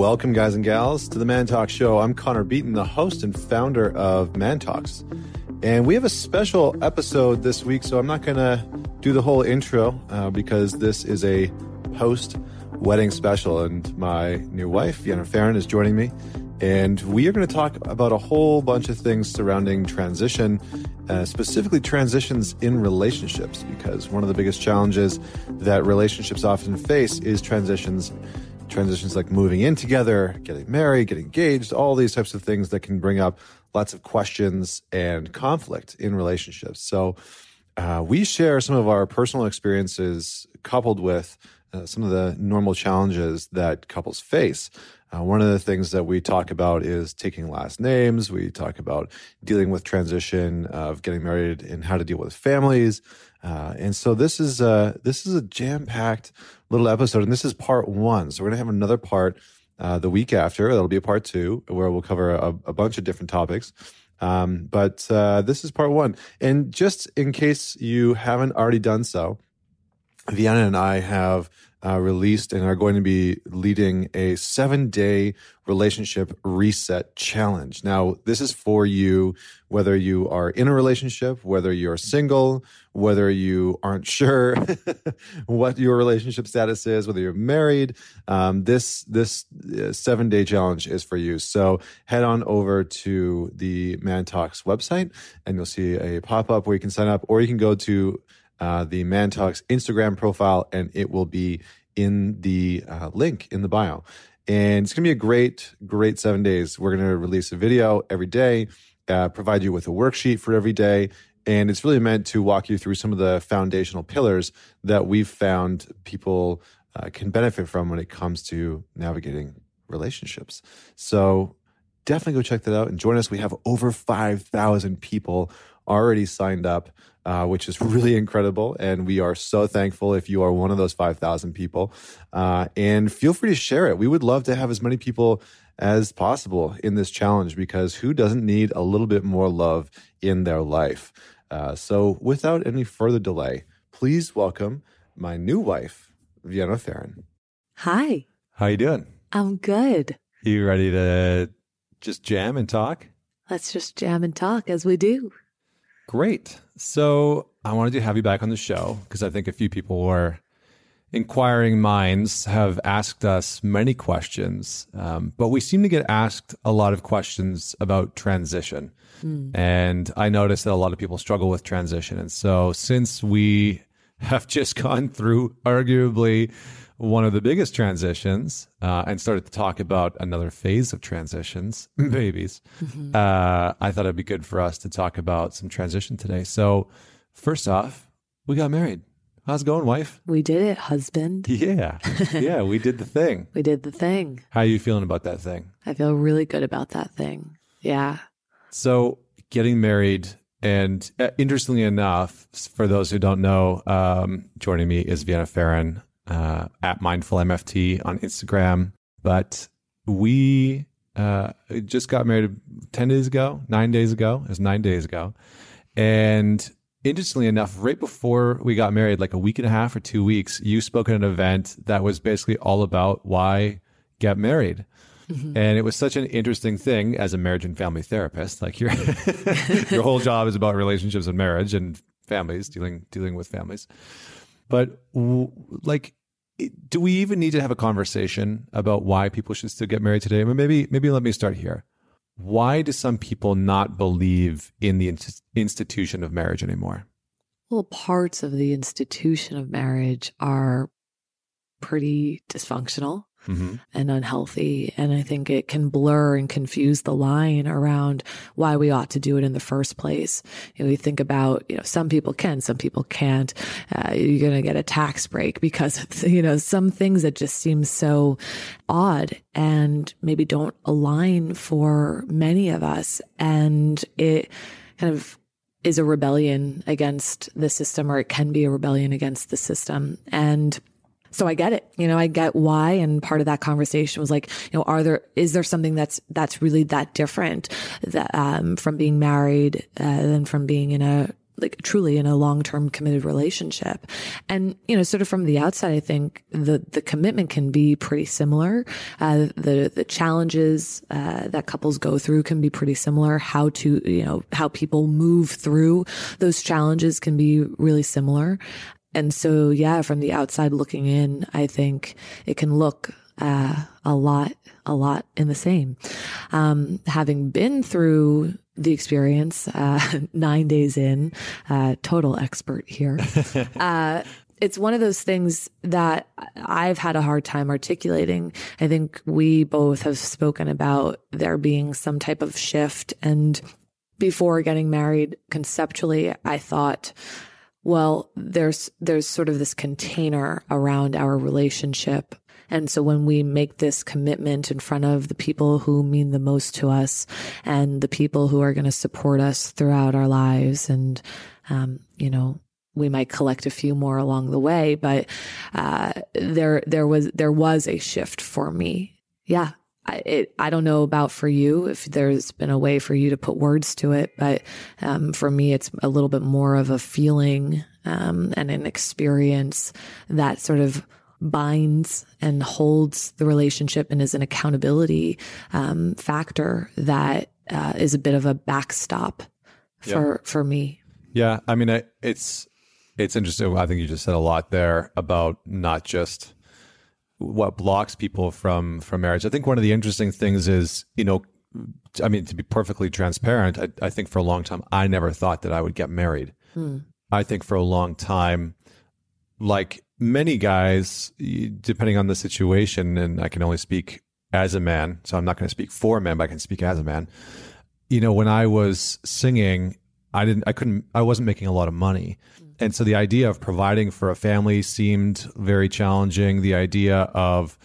Welcome, guys and gals, to the Man Talk Show. I'm Connor Beaton, the host and founder of Man Talks. And we have a special episode this week, so I'm not going to do the whole intro uh, because this is a post wedding special. And my new wife, Vienna Pharaon, is joining me. And we are going to talk about a whole bunch of things surrounding transition, uh, specifically transitions in relationships, because one of the biggest challenges that relationships often face is transitions transitions like moving in together, getting married, getting engaged, all these types of things that can bring up lots of questions and conflict in relationships. So, uh, we share some of our personal experiences coupled with uh, some of the normal challenges that couples face. Uh, one of the things that we talk about is taking last names. We talk about dealing with transition of getting married and how to deal with families. Uh, and so this is a, this is a jam packed little episode, and this is part one. So we're gonna have another part uh, the week after. That'll be a part two where we'll cover a, a bunch of different topics. Um, but uh, this is part one. And just in case you haven't already done so, Vienna and I have uh, released and are going to be leading a seven day relationship reset challenge. Now, this is for you, whether you are in a relationship, whether you're single, whether you aren't sure what your relationship status is, whether you're married. Um, this, this uh, seven day challenge is for you. So head on over to the Man Talks website and you'll see a pop up where you can sign up or you can go to uh, the Man Talks Instagram profile, and it will be in the uh, link in the bio. And it's going to be a great, great seven days. We're going to release a video every day, uh, provide you with a worksheet for every day. And it's really meant to walk you through some of the foundational pillars that we've found people uh, can benefit from when it comes to navigating relationships. So definitely go check that out and join us. We have over 5,000 people already signed up uh, which is really incredible. And we are so thankful if you are one of those 5,000 people. Uh, and feel free to share it. We would love to have as many people as possible in this challenge because who doesn't need a little bit more love in their life? Uh, so, without any further delay, please welcome my new wife, Vienna Pharaon. Hi. How you doing? I'm good. You ready to just jam and talk? Let's just jam and talk as we do. Great. So I wanted to have you back on the show because I think a few people were inquiring minds have asked us many questions, um, but we seem to get asked a lot of questions about transition. Mm. And I noticed that a lot of people struggle with transition. And so since we have just gone through arguably one of the biggest transitions uh, and started to talk about another phase of transitions, babies, mm-hmm. uh, I thought it'd be good for us to talk about some transition today. So, first off, we got married. How's it going, wife? We did it, husband. Yeah. Yeah, we did the thing. we did the thing. How are you feeling about that thing? I feel really good about that thing. Yeah. So, getting married and uh, interestingly enough, for those who don't know, um, joining me is Vienna Pharaon uh, at Mindful MFT on Instagram. But we uh, just got married 10 days ago, nine days ago. It was nine days ago. And interestingly enough, right before we got married, like a week and a half or two weeks, you spoke at an event that was basically all about why get married. Mm-hmm. And it was such an interesting thing as a marriage and family therapist. Like your your whole job is about relationships and marriage and families, dealing dealing with families. But like do we even need to have a conversation about why people should still get married today? I mean, maybe maybe let me start here. Why do some people not believe in the institution of marriage anymore? Well, parts of the institution of marriage are pretty dysfunctional mm-hmm. and unhealthy. And I think it can blur and confuse the line around why we ought to do it in the first place. You know, we think about, you know, some people can, some people can't. Uh, you're going to get a tax break because, you know, some things that just seem so odd and maybe don't align for many of us. And it kind of is a rebellion against the system or it can be a rebellion against the system. And so I get it. You know, I get why. And part of that conversation was like, you know, are there, is there something that's, that's really that different that, um, from being married, uh, than from being in a like truly in a long-term committed relationship. And, you know, sort of from the outside, I think the, the commitment can be pretty similar. Uh, the, the challenges, uh, that couples go through can be pretty similar. How to, you know, how people move through those challenges can be really similar. And so, yeah, from the outside looking in, I think it can look uh, a lot, a lot in the same. Um, having been through the experience, uh, nine days in, uh, total expert here. Uh, it's one of those things that I've had a hard time articulating. I think we both have spoken about there being some type of shift. And before getting married, conceptually, I thought, well, there's, there's sort of this container around our relationship and so when we make this commitment in front of the people who mean the most to us and the people who are going to support us throughout our lives and, um, you know, we might collect a few more along the way, but, uh, there, there was, there was a shift for me. Yeah. I, it, I don't know about for you if there's been a way for you to put words to it, but um, for me, it's a little bit more of a feeling um, and an experience that sort of binds and holds the relationship and is an accountability um, factor that uh, is a bit of a backstop for yeah. for me. Yeah, I mean, it's it's interesting. I think you just said a lot there about not just what blocks people from from marriage. I think one of the interesting things is, you know, I mean, to be perfectly transparent, I, I think for a long time I never thought that I would get married. Hmm. I think for a long time, like many guys, depending on the situation, and I can only speak as a man, so I'm not going to speak for men, but I can speak as a man. You know, when I was singing, I didn't, I couldn't, I wasn't making a lot of money. And so the idea of providing for a family seemed very challenging. The idea of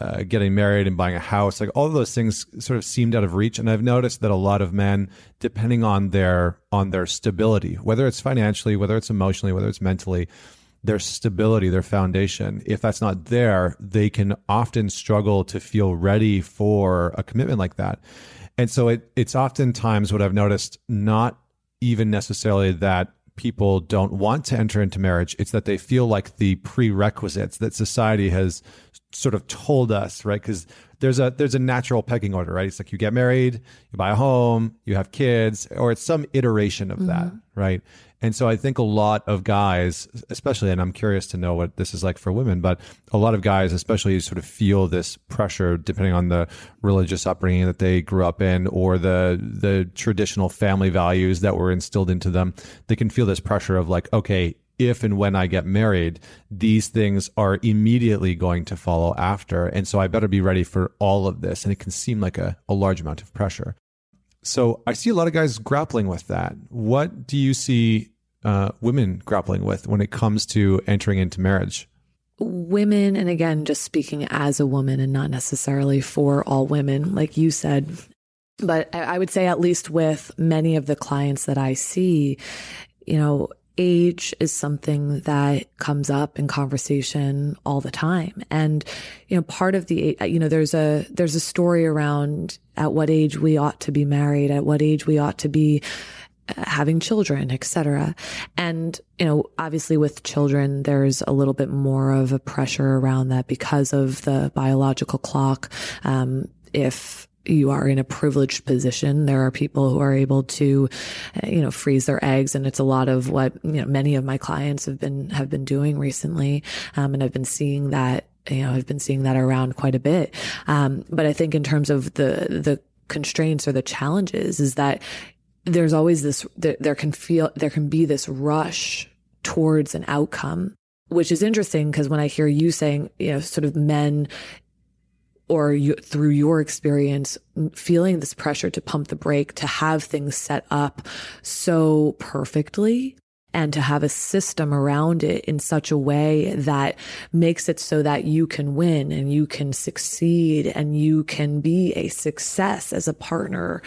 uh, getting married and buying a house, like all of those things sort of seemed out of reach. And I've noticed that a lot of men, depending on their, on their stability, whether it's financially, whether it's emotionally, whether it's mentally, their stability, their foundation. If that's not there, they can often struggle to feel ready for a commitment like that. And so it, it's oftentimes what I've noticed, not even necessarily that people don't want to enter into marriage. It's that they feel like the prerequisites that society has sort of told us, right? Because there's a there's a natural pecking order, right? It's like you get married, you buy a home, you have kids, or it's some iteration of mm-hmm. that, right? And so I think a lot of guys, especially, and I'm curious to know what this is like for women, but a lot of guys, especially, sort of feel this pressure depending on the religious upbringing that they grew up in or the the traditional family values that were instilled into them. They can feel this pressure of like, okay, if and when I get married, these things are immediately going to follow after. And so I better be ready for all of this. And it can seem like a, a large amount of pressure. So I see a lot of guys grappling with that. What do you see uh, women grappling with when it comes to entering into marriage? Women, and again, just speaking as a woman and not necessarily for all women, like you said, but I would say, at least with many of the clients that I see, you know, age is something that comes up in conversation all the time. And, you know, part of the, you know, there's a, there's a story around at what age we ought to be married, at what age we ought to be having children, etc. And, you know, obviously with children, there's a little bit more of a pressure around that because of the biological clock. Um, if you are in a privileged position. There are people who are able to, you know, freeze their eggs. And it's a lot of what, you know, many of my clients have been, have been doing recently. Um, and I've been seeing that, you know, I've been seeing that around quite a bit. Um, but I think in terms of the, the, constraints or the challenges is that there's always this there, there can feel there can be this rush towards an outcome which is interesting because when I hear you saying, you know, sort of men or you, through your experience, feeling this pressure to pump the brake, to have things set up so perfectly and to have a system around it in such a way that makes it so that you can win and you can succeed and you can be a success as a partner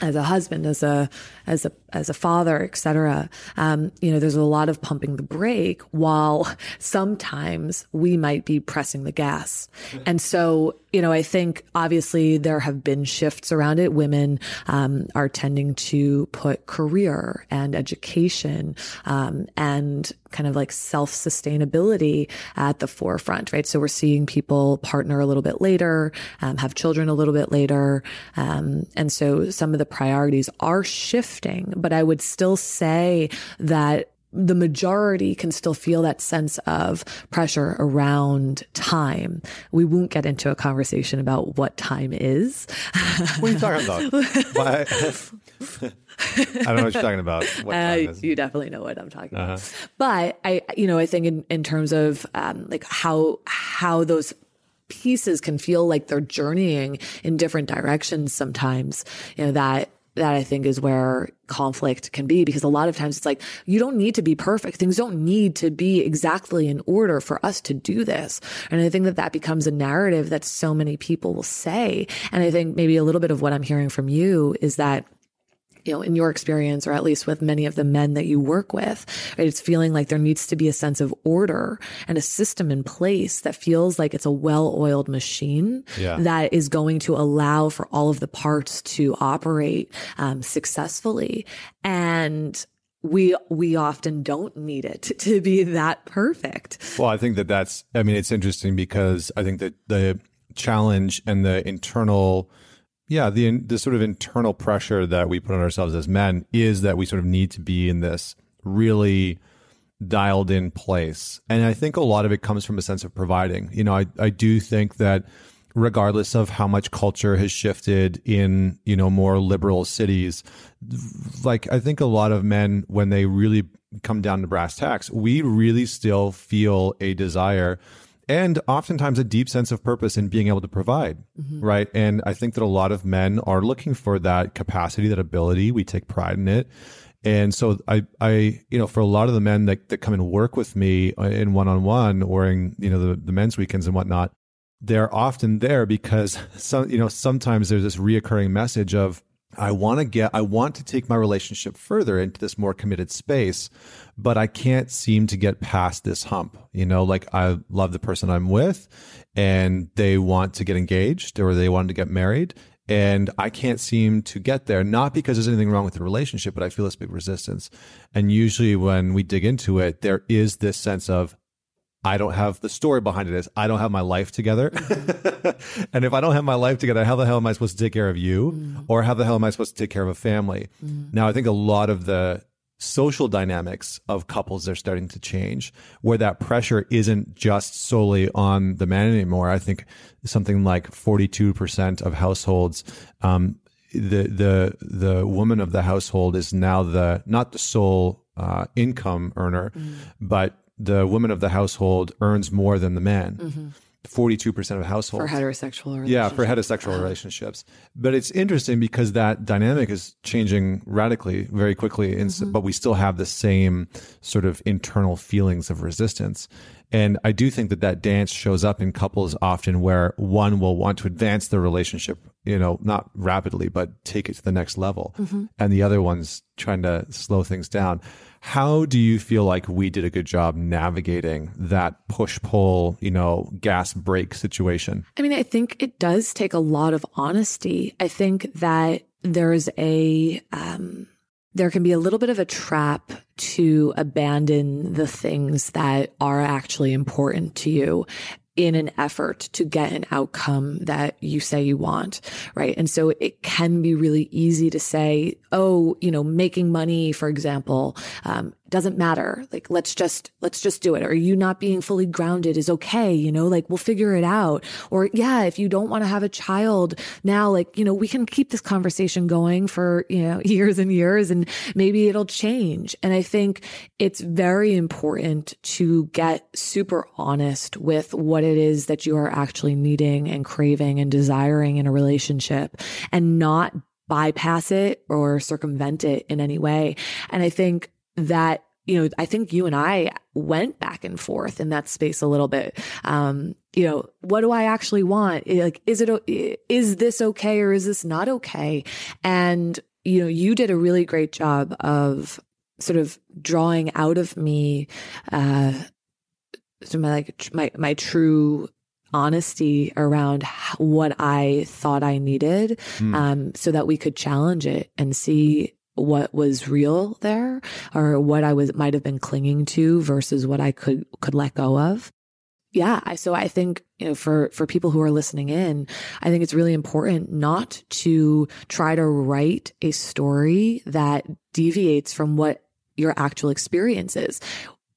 as a husband, as a as a as a father, etc. Um, you know, there's a lot of pumping the brake while sometimes we might be pressing the gas. And so, you know, I think obviously there have been shifts around it. Women um, are tending to put career and education um, and kind of like self sustainability at the forefront, right? So we're seeing people partner a little bit later, um, have children a little bit later. Um, and so some of the priorities are shifting, but I would still say that the majority can still feel that sense of pressure around time. We won't get into a conversation about what time is. What are you talking about? I don't know what you're talking about. Uh, you definitely know what I'm talking uh-huh. about. But I, you know, I think in, in terms of um, like how how those pieces can feel like they're journeying in different directions sometimes, you know, that that I think is where conflict can be because a lot of times it's like, you don't need to be perfect. Things don't need to be exactly in order for us to do this. And I think that that becomes a narrative that so many people will say. And I think maybe a little bit of what I'm hearing from you is that you know, in your experience, or at least with many of the men that you work with, right, it's feeling like there needs to be a sense of order and a system in place that feels like it's a well oiled machine yeah. that is going to allow for all of the parts to operate um, successfully. And we we often don't need it to be that perfect. Well, I think that that's I mean it's interesting because I think that the challenge and the internal yeah, the the sort of internal pressure that we put on ourselves as men is that we sort of need to be in this really dialed in place. And I think a lot of it comes from a sense of providing. You know, I I do think that regardless of how much culture has shifted in, you know, more liberal cities, like I think a lot of men when they really come down to brass tacks, we really still feel a desire and oftentimes a deep sense of purpose in being able to provide, mm-hmm. right? And I think that a lot of men are looking for that capacity, that ability. We take pride in it. And so I, I, you know, for a lot of the men that, that come and work with me uh, in one on one or in, you know, the, the men's weekends and whatnot, they're often there because some, you know, sometimes there's this reoccurring message of, I want to get, I want to take my relationship further into this more committed space, but I can't seem to get past this hump. You know, like I love the person I'm with and they want to get engaged or they want to get married. And I can't seem to get there, not because there's anything wrong with the relationship, but I feel this big resistance. And usually when we dig into it, there is this sense of, I don't have the story behind it is I don't have my life together. and if I don't have my life together, how the hell am I supposed to take care of you? Mm. Or how the hell am I supposed to take care of a family? Mm. Now, I think a lot of the social dynamics of couples are starting to change where that pressure isn't just solely on the man anymore. I think something like 42% of households, um, the, the, the woman of the household is now the, not the sole uh, income earner, mm. but the woman of the household earns more than the man. Mm-hmm. 42% of households. For heterosexual Yeah, for heterosexual uh-huh. relationships. But it's interesting because that dynamic is changing radically very quickly, mm-hmm. but we still have the same sort of internal feelings of resistance. And I do think that that dance shows up in couples often where one will want to advance the relationship, you know, not rapidly, but take it to the next level. Mm-hmm. And the other one's trying to slow things down. How do you feel like we did a good job navigating that push pull, you know, gas brake situation? I mean, I think it does take a lot of honesty. I think that there's a, um, there can be a little bit of a trap to abandon the things that are actually important to you in an effort to get an outcome that you say you want, right? And so it can be really easy to say, oh, you know, making money, for example, um, doesn't matter. Like, let's just, let's just do it. Or you not being fully grounded is okay. You know, like we'll figure it out. Or yeah, if you don't want to have a child now, like, you know, we can keep this conversation going for, you know, years and years and maybe it'll change. And I think it's very important to get super honest with what it is that you are actually needing and craving and desiring in a relationship and not bypass it or circumvent it in any way. And I think that you know, I think you and I went back and forth in that space a little bit. Um, you know, what do I actually want? Like, is it, is this okay or is this not okay? And, you know, you did a really great job of sort of drawing out of me, uh, so my, like, my, my true honesty around what I thought I needed, mm. um, so that we could challenge it and see what was real there or what I was might have been clinging to versus what I could could let go of. Yeah, I, so I think you know for for people who are listening in, I think it's really important not to try to write a story that deviates from what your actual experience is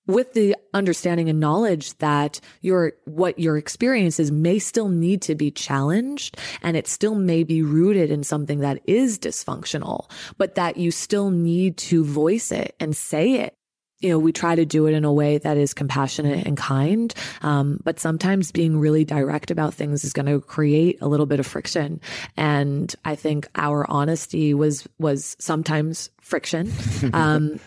with the understanding and knowledge that your what your experiences may still need to be challenged and it still may be rooted in something that is dysfunctional but that you still need to voice it and say it. You know we try to do it in a way that is compassionate and kind um, but sometimes being really direct about things is going to create a little bit of friction. And i think our honesty was was sometimes friction um,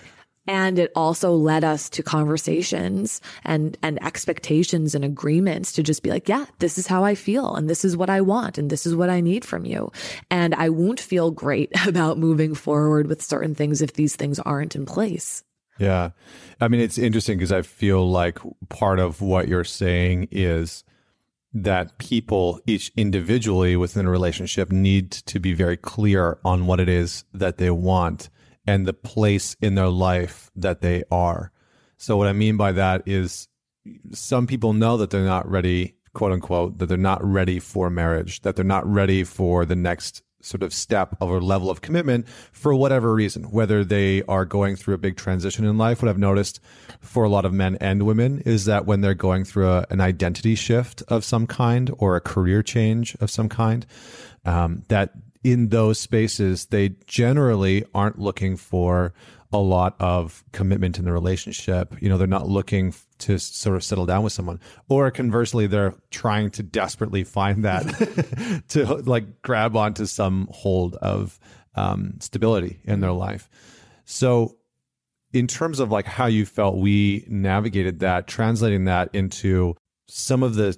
and it also led us to conversations and, and expectations and agreements to just be like, yeah, this is how I feel. And this is what I want. And this is what I need from you. And I won't feel great about moving forward with certain things if these things aren't in place. Yeah. I mean, it's interesting because I feel like part of what you're saying is that people, each individually within a relationship, need to be very clear on what it is that they want and the place in their life that they are. So, what I mean by that is some people know that they're not ready, quote unquote, that they're not ready for marriage, that they're not ready for the next sort of step of a level of commitment for whatever reason, whether they are going through a big transition in life. What I've noticed for a lot of men and women is that when they're going through a, an identity shift of some kind or a career change of some kind, um, that in those spaces, they generally aren't looking for a lot of commitment in the relationship. You know, they're not looking to sort of settle down with someone. Or conversely, they're trying to desperately find that to like grab onto some hold of um, stability in their life. So, in terms of like how you felt we navigated that, translating that into some of the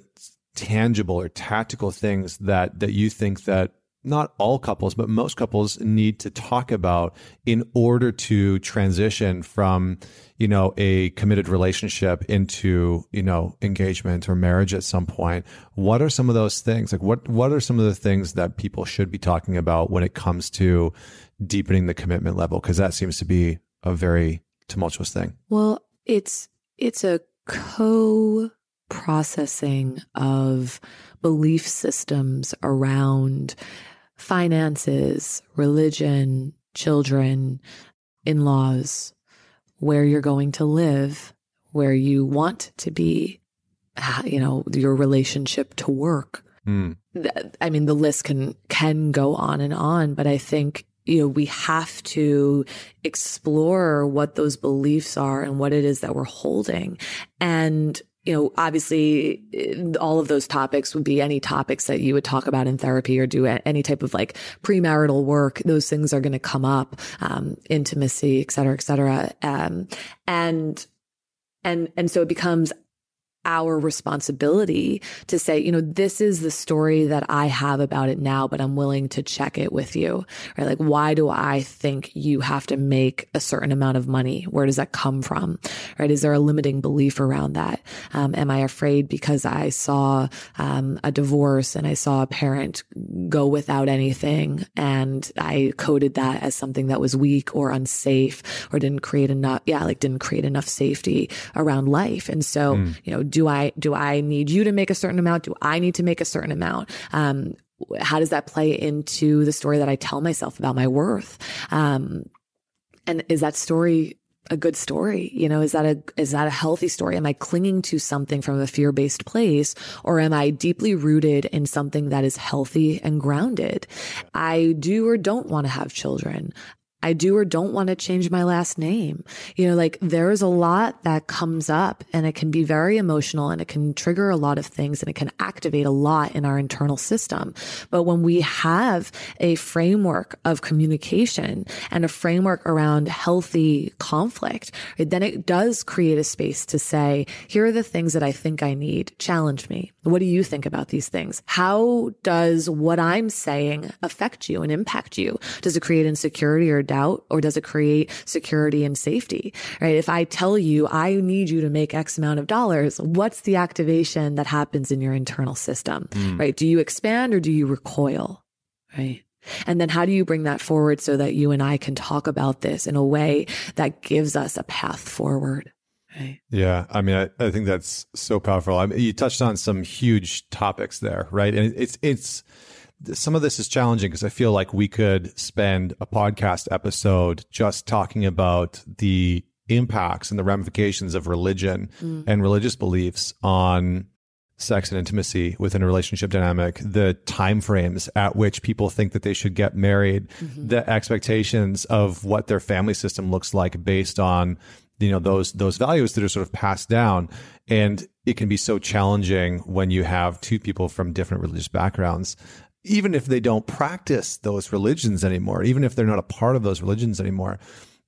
tangible or tactical things that that you think that not all couples, but most couples need to talk about in order to transition from, you know, a committed relationship into, you know, engagement or marriage at some point. What are some of those things? Like what what are some of the things that people should be talking about when it comes to deepening the commitment level? Because that seems to be a very tumultuous thing. Well, it's it's a co processing of belief systems around finances, religion, children, in laws, where you're going to live, where you want to be, you know, your relationship to work. Mm. I mean, the list can can go on and on, but I think you know we have to explore what those beliefs are and what it is that we're holding and you know, obviously all of those topics would be any topics that you would talk about in therapy or do any type of like premarital work. Those things are going to come up, um, intimacy, et cetera, et cetera. Um, and, and, and so it becomes our responsibility to say, you know, this is the story that I have about it now, but I'm willing to check it with you, right? Like, why do I think you have to make a certain amount of money? Where does that come from, right? Is there a limiting belief around that? Um, am I afraid because I saw um, a divorce and I saw a parent go without anything and I coded that as something that was weak or unsafe or didn't create enough, yeah, like didn't create enough safety around life. And so, mm. you know, do I do I need you to make a certain amount? Do I need to make a certain amount? Um, how does that play into the story that I tell myself about my worth? Um, and is that story a good story? You know, is that a is that a healthy story? Am I clinging to something from a fear-based place or am I deeply rooted in something that is healthy and grounded? I do or don't want to have children. I do or don't want to change my last name. You know, like there's a lot that comes up and it can be very emotional and it can trigger a lot of things and it can activate a lot in our internal system. But when we have a framework of communication and a framework around healthy conflict, right, then it does create a space to say, here are the things that I think I need. Challenge me. What do you think about these things? How does what I'm saying affect you and impact you? Does it create insecurity or doubt or does it create security and safety? Right? If I tell you I need you to make X amount of dollars, what's the activation that happens in your internal system? Mm. Right? Do you expand or do you recoil? Right? And then how do you bring that forward so that you and I can talk about this in a way that gives us a path forward? Right. Yeah. I mean, I, I think that's so powerful. I mean, you touched on some huge topics there, right? And it's, it's, some of this is challenging because I feel like we could spend a podcast episode just talking about the impacts and the ramifications of religion mm. and religious beliefs on sex and intimacy within a relationship dynamic, the time frames at which people think that they should get married, mm-hmm. the expectations of what their family system looks like based on you know those those values that are sort of passed down and it can be so challenging when you have two people from different religious backgrounds even if they don't practice those religions anymore even if they're not a part of those religions anymore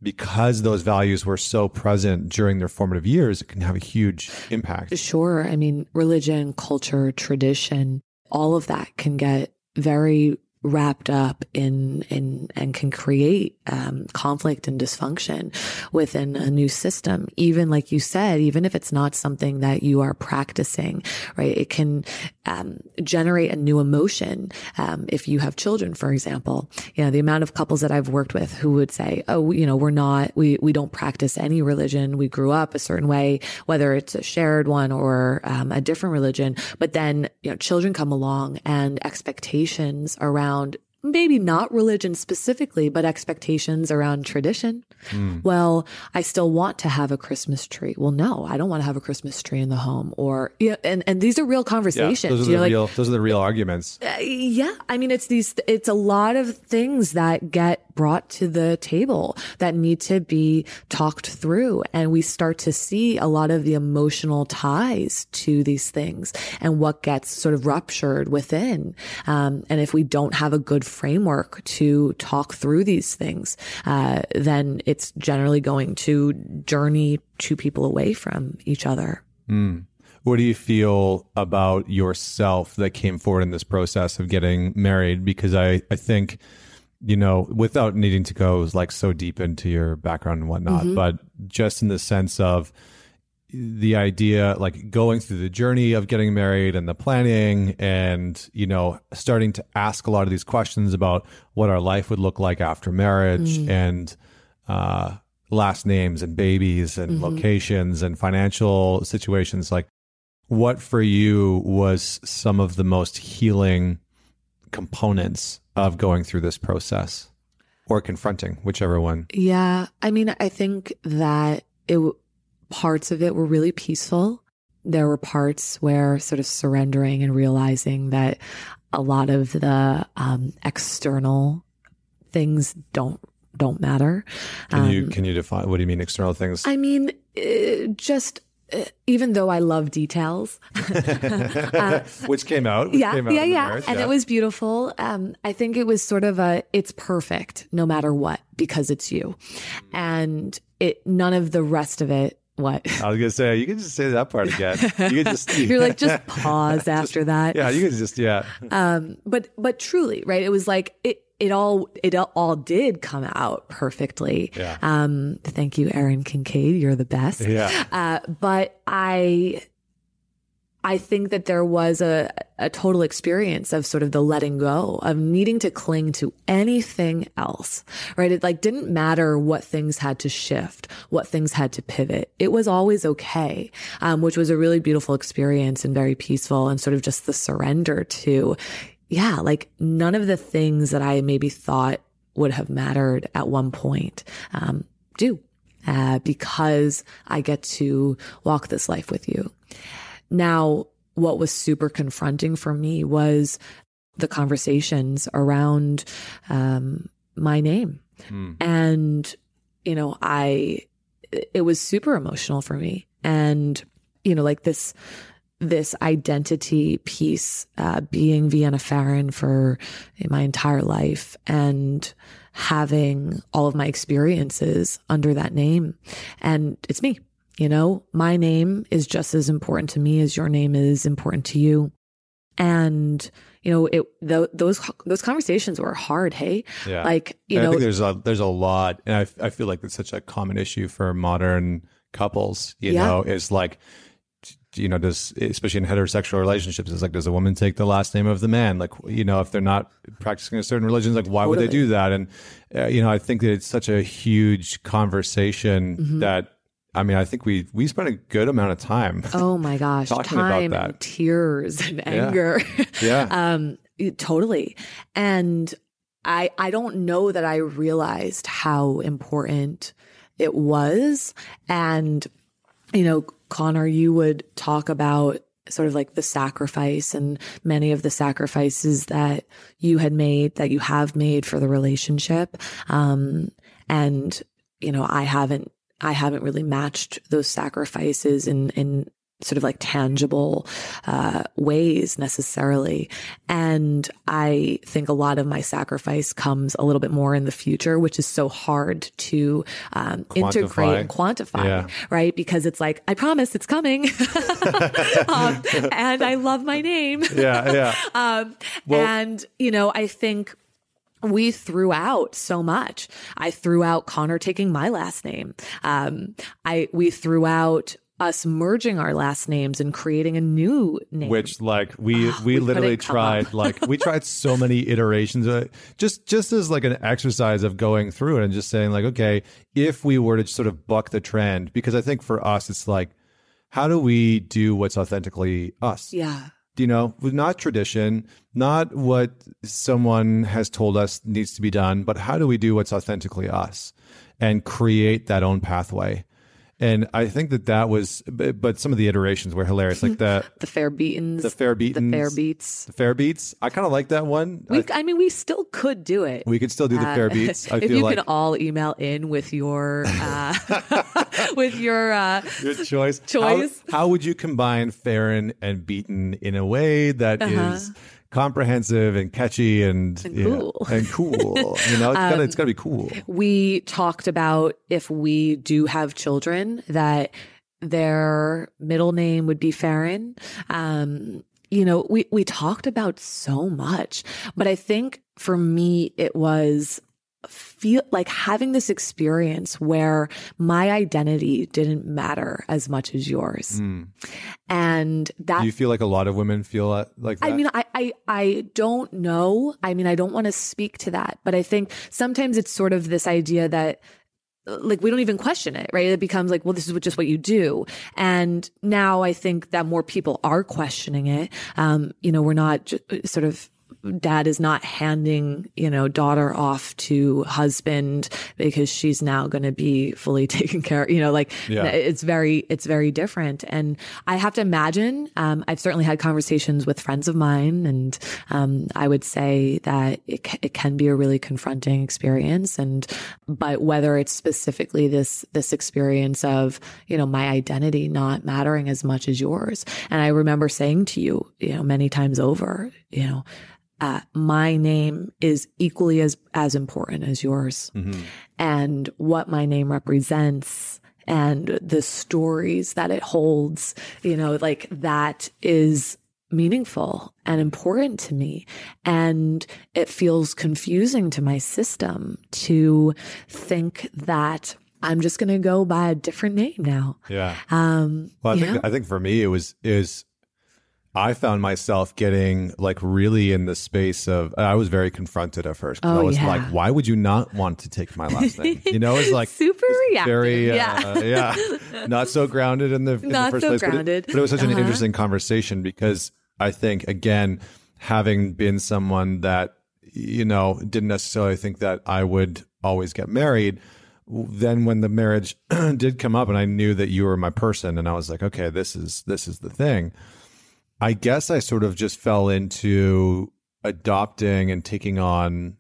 because those values were so present during their formative years, it can have a huge impact. Sure. I mean, religion, culture, tradition, all of that can get very wrapped up in in and can create um, conflict and dysfunction within a new system even like you said even if it's not something that you are practicing right it can um, generate a new emotion um, if you have children for example. You know the amount of couples that i've worked with who would say oh you know we're not we we don't practice any religion. We grew up a certain way whether it's a shared one or um, a different religion. But then you know children come along and expectations around maybe not religion specifically, but expectations around tradition. Mm. Well, I still want to have a Christmas tree. Well, no, I don't want to have a Christmas tree in the home. Or yeah, and and these are real conversations. Yeah, those are the real. Like, those are the real arguments. Uh, yeah, I mean, it's these. It's a lot of things that get brought to the table that need to be talked through. And we start to see a lot of the emotional ties to these things and what gets sort of ruptured within. Um, and if we don't have a good framework to talk through these things, uh, then it's generally going to journey two people away from each other. Mm. What do you feel about yourself that came forward in this process of getting married? Because I, I think you know, without needing to go like so deep into your background and whatnot, mm-hmm. but just in the sense of the idea, like going through the journey of getting married and the planning and, you know, starting to ask a lot of these questions about what our life would look like after marriage mm-hmm. and, uh, last names and babies and mm-hmm. locations and financial situations. Like, what for you was some of the most healing components of going through this process or confronting, whichever one? Yeah. I mean, I think that it, parts of it were really peaceful. There were parts where sort of surrendering and realizing that a lot of the um, external things don't don't matter. Can you um, can you define what do you mean external things? I mean, uh, just even though I love details, uh, which came out, which yeah, came out yeah, yeah, marriage, and yeah. it was beautiful. Um, I think it was sort of a, it's perfect no matter what because it's you, and it none of the rest of it. What I was gonna say, you can just say that part again. You can just you're like just pause after just, that. Yeah, you can just yeah. Um, but but truly, right? It was like it it all it all did come out perfectly. Yeah. Um, thank you, Aaron Kincaid. You're the best. Yeah. Uh, but I I think that there was a, a total experience of sort of the letting go of needing to cling to anything else, right? It like didn't matter what things had to shift, what things had to pivot. It was always okay, um, which was a really beautiful experience and very peaceful and sort of just the surrender to, yeah, like none of the things that I maybe thought would have mattered at one point, um, do, uh, because I get to walk this life with you. Now, what was super confronting for me was the conversations around, um, my name. Mm. And, you know, I, it was super emotional for me. And, you know, like this, this identity piece, uh, being Vienna Pharaon for my entire life and having all of my experiences under that name. And it's me, you know, my name is just as important to me as your name is important to you. and you know it th- those those conversations were hard hey yeah like you and know I think there's a there's a lot and I, I feel like it's such a common issue for modern couples you Yeah. know is like you know does especially in heterosexual relationships it's like does a woman take the last name of the man like you know if they're not practicing a certain religion like why would they do that and uh, you know i think that it's such a huge conversation Mm-hmm. that i mean i think we we spent a good amount of time oh my gosh Talking about time that. and tears and anger. Yeah. Um totally. And i i don't know that i realized how important it was. And you know connor you would talk about sort of like the sacrifice and many of the sacrifices that you had made that you have made for the relationship. Um and you know i haven't i haven't really matched those sacrifices in in sort of like tangible uh, ways necessarily. And I think a lot of my sacrifice comes a little bit more in the future, which is so hard to um, integrate and quantify, Yeah. right? Because it's like, I promise it's coming. um, and I love my name. yeah yeah Um, Well- and, you know, I think we threw out so much. I threw out Connor taking my last name. Um, I, we threw out us merging our last names and creating a new name. which like we Oh, we, we literally tried like we tried so many iterations of it just just as like an exercise of going through it and just saying like okay if we were to sort of buck the trend because i think for us it's like how do we do what's authentically us yeah. You know not tradition not what someone has told us needs to be done but how do we do what's authentically us and create that own pathway and i think that that was but but some of the iterations were hilarious like the The fair beatens. the fair The fair beats. the fair beats. I kind of like that one. We, I, I mean, we still could do it. we could still do the Uh, fair beats. I if you like can all email in with your uh, with your uh, your choice. Choice. How, how would you combine fair and, beaten in a way that is Uh-huh. Comprehensive and catchy and, And cool. Um, and cool? You know, it's gotta it's gotta be cool. we talked about if we do have children that their middle name would be Pharaon. Um, you know, we we talked about so much, but I think for me it was feel like having this experience where my identity didn't matter as much as yours. Mm. And that Do you feel like a lot of women feel like that? I mean, I, I, I don't know. I mean, I don't want to speak to that, but I think sometimes it's sort of this idea that uh, like we don't even question it, right? It becomes like, well, this is just what you do. And now I think that more people are questioning it. Um, you know, we're not ju- sort of dad is not handing, you know, daughter off to husband because she's now going to be fully taken care of, you know, like Yeah. it's very, it's very different. And I have to imagine, um, I've certainly had conversations with friends of mine and, um, I would say that it, it can be a really confronting experience. And, but whether it's specifically this, this experience of, you know, my identity not mattering as much as yours. And I remember saying to you, you know, many times over, you know, uh, my name is equally as as important as yours, Mhm. and what my name represents and the stories that it holds, you know, like that is meaningful and important to me. And it feels confusing to my system to think that I'm just going to go by a different name now. yeah. Um, Well, I think know? I think for me it was is I found myself getting like really in the space of I was very confronted at first. Oh, I was yeah. like, why would you not want to take my last name? You know, it's like super reactive. very uh, yeah. yeah. not so grounded in the, in Not the first so place. But it- But it, was such an Uh-huh. interesting conversation because I think again, having been someone that you know didn't necessarily think that I would always get married. Then when the marriage did come up and I knew that you were my person and I was like, okay, this is this is the thing. I guess I sort of just fell into adopting and taking on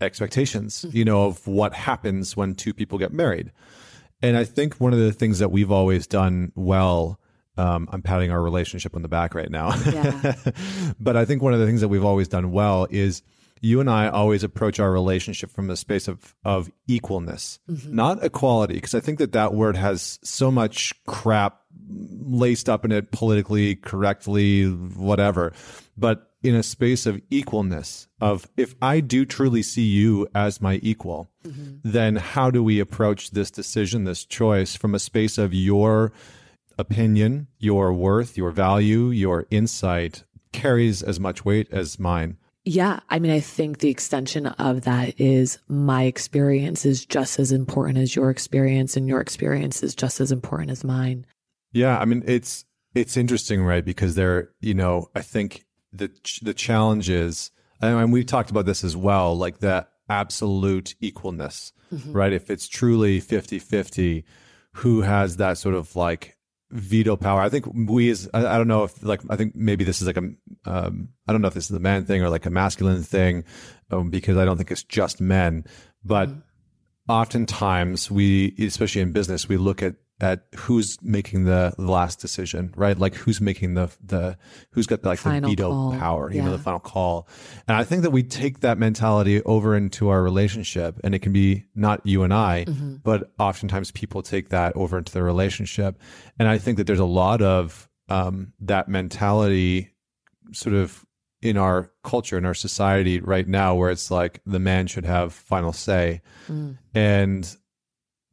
expectations, you know, of what happens when two people get married. And I think one of the things that we've always done well, um, I'm patting our relationship on the back right now. Yeah. but I think one of the things that we've always done well is you and I always approach our relationship from a space of of equalness, mm-hmm. not equality, because I think that that word has so much crap laced up in it politically correctly, whatever. But in a space of equalness, of if I do truly see you as my equal, mm-hmm. then how do we approach this decision, this choice from a space of your opinion, your worth, your value, your insight carries as much weight as mine? Yeah. I mean, I think the extension of that is my experience is just as important as your experience, and your experience is just as important as mine. Yeah. I mean, it's, it's interesting, right? Because there, you know, I think the, the challenge is, and we've talked about this as well, like that absolute equalness, mm-hmm. right? If it's truly 50 50, who has that sort of like veto power. I think we as I, I, don't know if like I think maybe this is like a um, I don't know if this is a man thing or like a masculine thing um, because I don't think it's just men, but mm-hmm. oftentimes we especially in business we look at at who's making the, the last decision, right? Like who's making the the who's got the, like final the veto call. power, you yeah. know, the final call. And I think that we take that mentality over into our relationship, and it can be not you and I, mm-hmm. but oftentimes people take that over into their relationship. And I think that there's a lot of um, that mentality, sort of in our culture in our society right now, where it's like the man should have final say, mm. and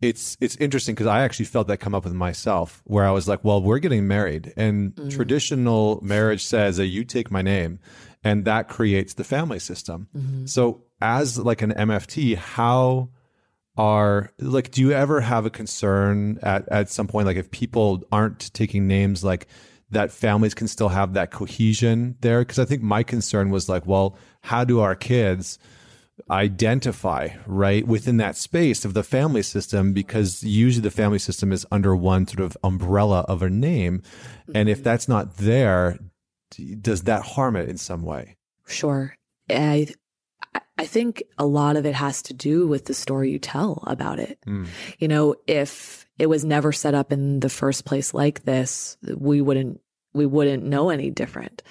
it's it's interesting because I actually felt that come up with myself, where I was like, well, we're getting married, and mm. traditional marriage says that you take my name, and that creates the family system. Mm-hmm. So, as like an MFT, how are like, do you ever have a concern at at some point, like if people aren't taking names, like that families can still have that cohesion there? Because I think my concern was like, well, how do our kids identify right within that space of the family system because usually the family system is under one sort of umbrella of a name and if mm-hmm. that's not there does that harm it in some way sure i i think a lot of it has to do with the story you tell about it mm. you know if it was never set up in the first place like this we wouldn't we wouldn't know any different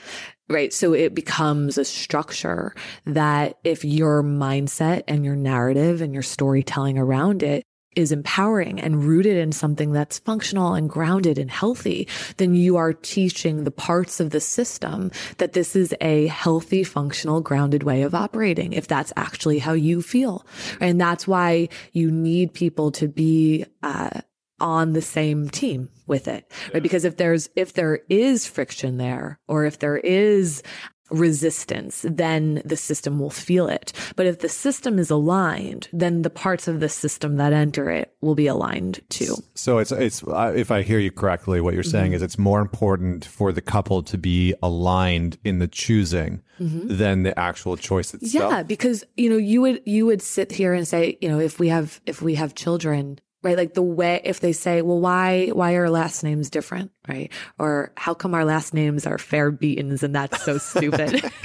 right? So it becomes a structure that if your mindset and your narrative and your storytelling around it is empowering and rooted in something that's functional and grounded and healthy, then you are teaching the parts of the system that this is a healthy, functional, grounded way of operating, if that's actually how you feel. And that's why you need people to be, uh, on the same team with it, right? Because if there's, if there is friction there or if there is resistance, then the system will feel it. But if the system is aligned, then the parts of the system that enter it will be aligned too. So it's it's if I hear you correctly, what you're saying mm-hmm. is it's more important for the couple to be aligned in the choosing mm-hmm. than the actual choice itself. Yeah, because you know you would you would sit here and say you know if we have if we have children right? Like the way, if they say, well, why, why are last names different? Right. Or how come our last names are Fairbeatons and that's so stupid?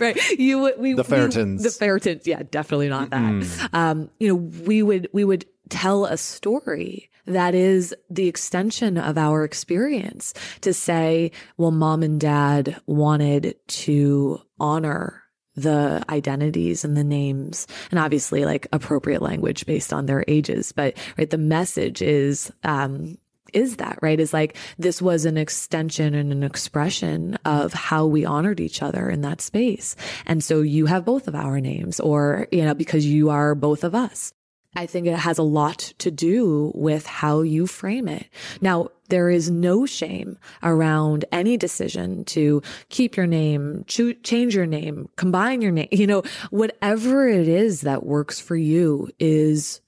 right. You would, we, the Ferritons, the Ferritons. Yeah, definitely not that. Mm. Um, you know, we would, we would tell a story that is the extension of our experience to say, well, mom and dad wanted to honor the identities and the names and obviously like appropriate language based on their ages but right the message is um is that right? Is like this was an extension and an expression of how we honored each other in that space. And so you have both of our names or you know because you are both of us I think it has a lot to do with how you frame it. Now, there is no shame around any decision to keep your name, cho- change your name, combine your name, you know, whatever it is that works for you is,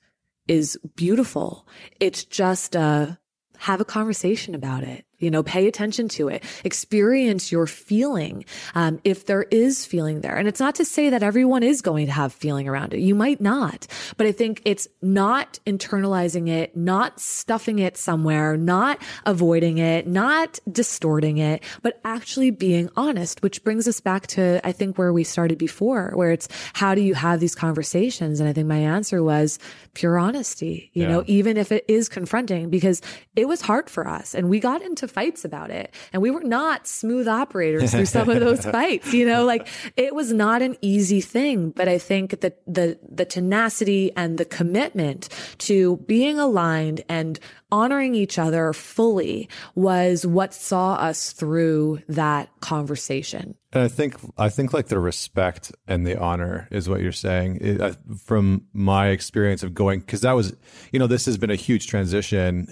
is beautiful. It's just, uh, have a conversation about it you know, pay attention to it, experience your feeling. Um, if there is feeling there. And it's not to say that everyone is going to have feeling around it. You might not, but I think it's not internalizing it, not stuffing it somewhere, not avoiding it, not distorting it, but actually being honest, which brings us back to, I think, where we started before, where it's how do you have these conversations? And I think my answer was pure honesty, you yeah. know, even if it is confronting because it was hard for us and we got into fights about it. And we were not smooth operators through some of those fights, you know, like it was not an easy thing. But I think that the, the tenacity and the commitment to being aligned and honoring each other fully was what saw us through that conversation. And I think I think like the respect and the honor is what you're saying. It, from my experience of going, because that was, you know, this has been a huge transition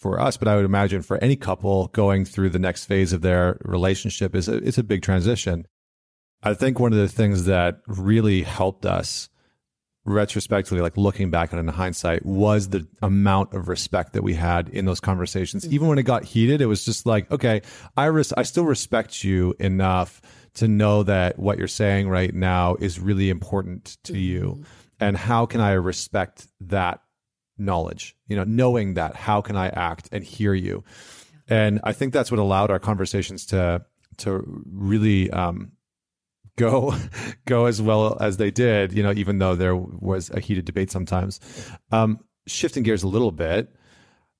for us, but I would imagine for any couple going through the next phase of their relationship is a, it's a big transition. I think one of the things that really helped us retrospectively, like looking back on it in hindsight, was the amount of respect that we had in those conversations. Mm-hmm. Even when it got heated, it was just like, okay, I res- I still respect you enough to know that what you're saying right now is really important to mm-hmm. you. And how can I respect that knowledge? You know, knowing that, how can I act and hear you? And I think that's what allowed our conversations to to really um, go go as well as they did, you know, even though there was a heated debate sometimes. Um, shifting gears a little bit,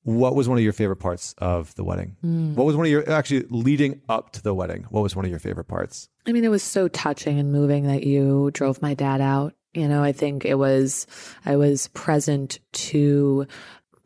what was one of your favorite parts of the wedding? Mm. What was one of your actually leading up to the wedding? What was one of your favorite parts? I mean, it was so touching and moving that you drove my dad out. You know, I think it was I was present to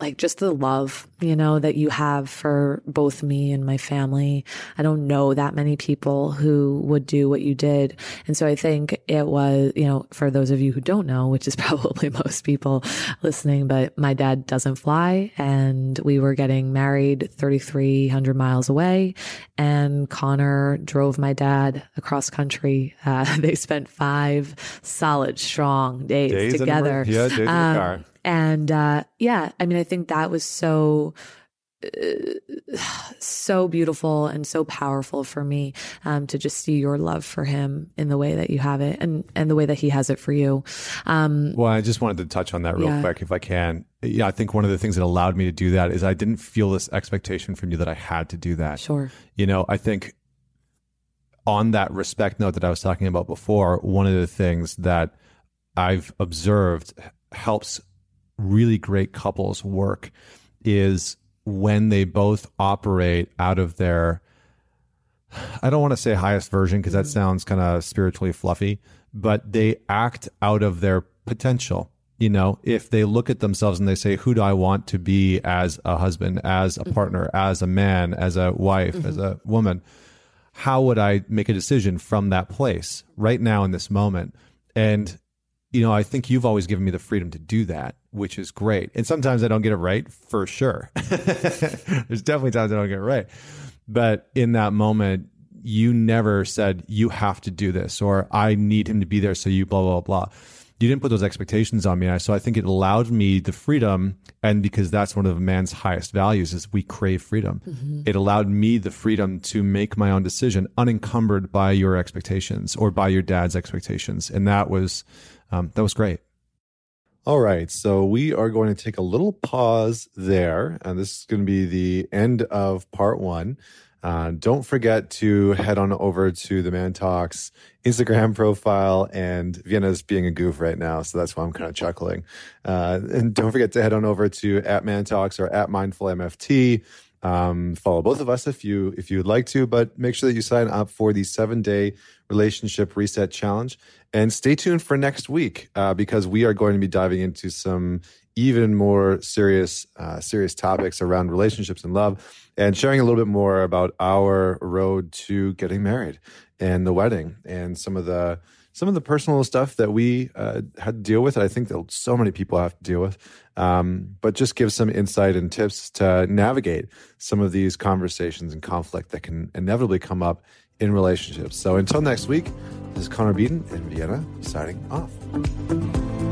like just the love, you know, that you have for both me and my family. I don't know that many people who would do what you did. And so I think it was, you know, for those of you who don't know, which is probably most people listening, but my dad doesn't fly and we were getting married 3,300 miles away and Connor drove my dad across country. Uh, they spent five solid, strong days, days together. yeah, days um, in the um, car and uh, yeah, I mean, I think that was so so beautiful and so powerful for me um, to just see your love for him in the way that you have it and and the way that he has it for you. Um, well, I just wanted to touch on that real yeah. quick, if I can. Yeah, I think one of the things that allowed me to do that is I didn't feel this expectation from you that I had to do that. Sure. You know, I think on that respect note that I was talking about before, one of the things that I've observed helps really great couples work is when they both operate out of their I don't want to say highest version because that mm-hmm. sounds kind of spiritually fluffy, but they act out of their potential. You know, if they look at themselves and they say, Who do I want to be as a husband, as a mm-hmm. partner, as a man, as a wife, mm-hmm. as a woman? How would I make a decision from that place right now in this moment? And you know, I think you've always given me the freedom to do that, which is great. And sometimes I don't get it right for sure. There's definitely times I don't get it right. But in that moment, you never said, you have to do this or I need him to be there. So you blah, blah, blah. You didn't put those expectations on me. So I think it allowed me the freedom. And because that's one of a man's highest values is we crave freedom. Mm-hmm. It allowed me the freedom to make my own decision unencumbered by your expectations or by your dad's expectations. And that was, um, that was great. All right. So we are going to take a little pause there. And this is going to be the end of part one. Uh, don't forget to head on over to the Man Talks Instagram profile. And Vienna's being a goof right now. So that's why I'm kind of chuckling. Uh, and don't forget to head on over to at Man Talks or at Mindful MFT. Um, follow both of us if you if you would like to, but make sure that you sign up for the seven day relationship reset challenge. And stay tuned for next week uh, because we are going to be diving into some even more serious uh, serious topics around relationships and love and sharing a little bit more about our road to getting married and the wedding and some of the some of the personal stuff that we uh, had to deal with. I think that so many people have to deal with. Um, but just give some insight and tips to navigate some of these conversations and conflict that can inevitably come up in relationships. So until next week, this is Connor Beaton in Vienna signing off.